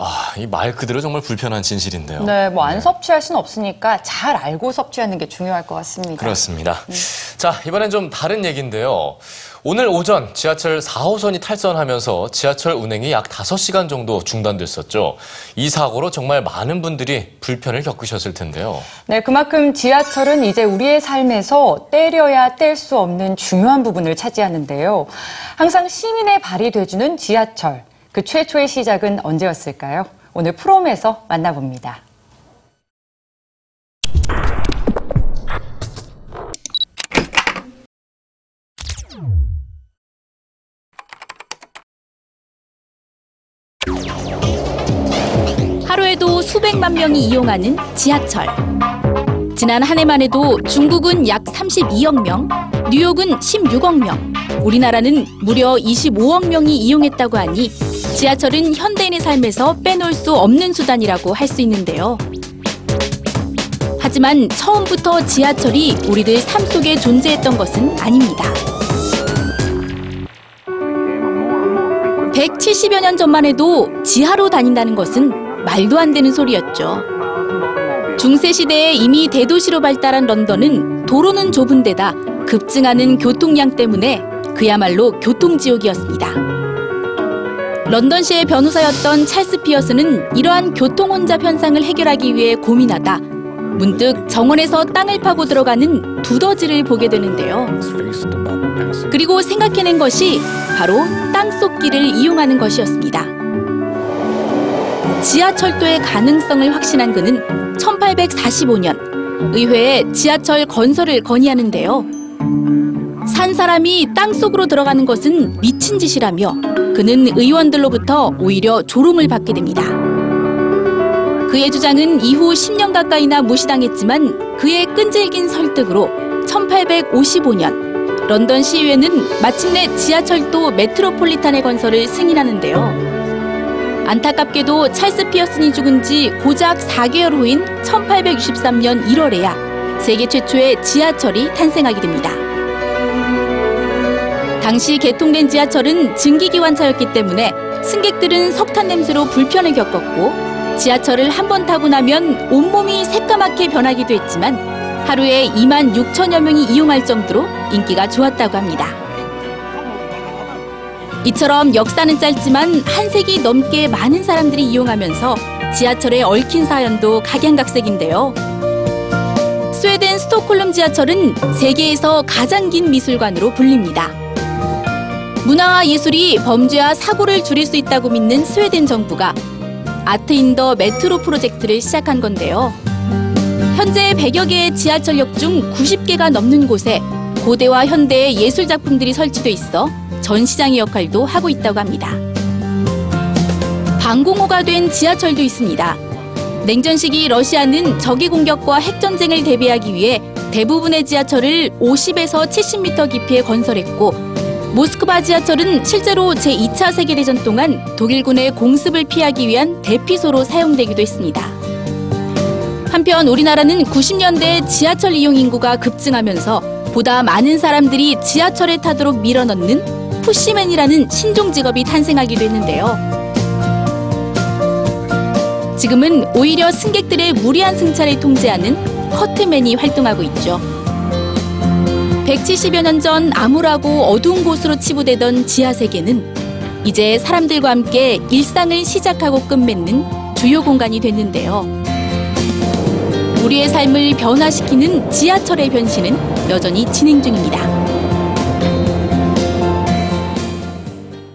아, 이 말 그대로 정말 불편한 진실인데요. 네, 뭐 안 섭취할 수는 없으니까 잘 알고 섭취하는 게 중요할 것 같습니다. 그렇습니다. 자, 이번엔 좀 다른 얘기인데요. 오늘 오전 지하철 4호선이 탈선하면서 지하철 운행이 약 5시간 정도 중단됐었죠. 이 사고로 정말 많은 분들이 불편을 겪으셨을 텐데요. 네, 그만큼 지하철은 이제 우리의 삶에서 때려야 뗄 수 없는 중요한 부분을 차지하는데요. 항상 시민의 발이 돼주는 지하철. 그 최초의 시작은 언제였을까요? 오늘 프롬에서 만나봅니다. 하루에도 수백만 명이 이용하는 지하철. 지난 한 해만 해도 중국은 약 32억 명, 뉴욕은 16억 명, 우리나라는 무려 25억 명이 이용했다고 하니 지하철은 현대인의 삶에서 빼놓을 수 없는 수단이라고 할 수 있는데요. 하지만 처음부터 지하철이 우리들 삶 속에 존재했던 것은 아닙니다. 170여 년 전만 해도 지하로 다닌다는 것은 말도 안 되는 소리였죠. 중세 시대에 이미 대도시로 발달한 런던은 도로는 좁은 데다 급증하는 교통량 때문에 그야말로 교통지옥이었습니다. 런던시의 변호사였던 찰스 피어스는 이러한 교통 혼잡 현상을 해결하기 위해 고민하다 문득 정원에서 땅을 파고 들어가는 두더지를 보게 되는데요. 그리고 생각해낸 것이 바로 땅속길을 이용하는 것이었습니다. 지하철도의 가능성을 확신한 그는 1845년 의회에 지하철 건설을 건의하는데요. 산 사람이 땅 속으로 들어가는 것은 미친 짓이라며 그는 의원들로부터 오히려 조롱을 받게 됩니다. 그의 주장은 이후 10년 가까이나 무시당했지만 그의 끈질긴 설득으로 1855년 런던 시의회는 마침내 지하철도 메트로폴리탄의 건설을 승인하는데요. 안타깝게도 찰스 피어슨이 죽은 지 고작 4개월 후인 1863년 1월에야 세계 최초의 지하철이 탄생하게 됩니다. 당시 개통된 지하철은 증기기관차였기 때문에 승객들은 석탄 냄새로 불편을 겪었고 지하철을 한 번 타고 나면 온몸이 새까맣게 변하기도 했지만 하루에 2만 6천여 명이 이용할 정도로 인기가 좋았다고 합니다. 이처럼 역사는 짧지만 한 세기 넘게 많은 사람들이 이용하면서 지하철에 얽힌 사연도 각양각색인데요. 스웨덴 스톡홀름 지하철은 세계에서 가장 긴 미술관으로 불립니다. 문화와 예술이 범죄와 사고를 줄일 수 있다고 믿는 스웨덴 정부가 Art in the Metro 프로젝트를 시작한 건데요. 현재 100여 개의 지하철역 중 90개가 넘는 곳에 고대와 현대의 예술 작품들이 설치돼 있어 전시장의 역할도 하고 있다고 합니다. 방공호가 된 지하철도 있습니다. 냉전 시기 러시아는 적의 공격과 핵 전쟁을 대비하기 위해 대부분의 지하철을 50에서 70m 깊이에 건설했고 모스크바 지하철은 실제로 제2차 세계대전 동안 독일군의 공습을 피하기 위한 대피소로 사용되기도 했습니다. 한편 우리나라는 90년대 지하철 이용 인구가 급증하면서 보다 많은 사람들이 지하철에 타도록 밀어넣는 푸시맨이라는 신종 직업이 탄생하기도 했는데요. 지금은 오히려 승객들의 무리한 승차를 통제하는 커트맨이 활동하고 있죠. 170여 년 전 암울하고 어두운 곳으로 치부되던 지하 세계는 이제 사람들과 함께 일상을 시작하고 끝맺는 주요 공간이 됐는데요. 우리의 삶을 변화시키는 지하철의 변신은 여전히 진행 중입니다.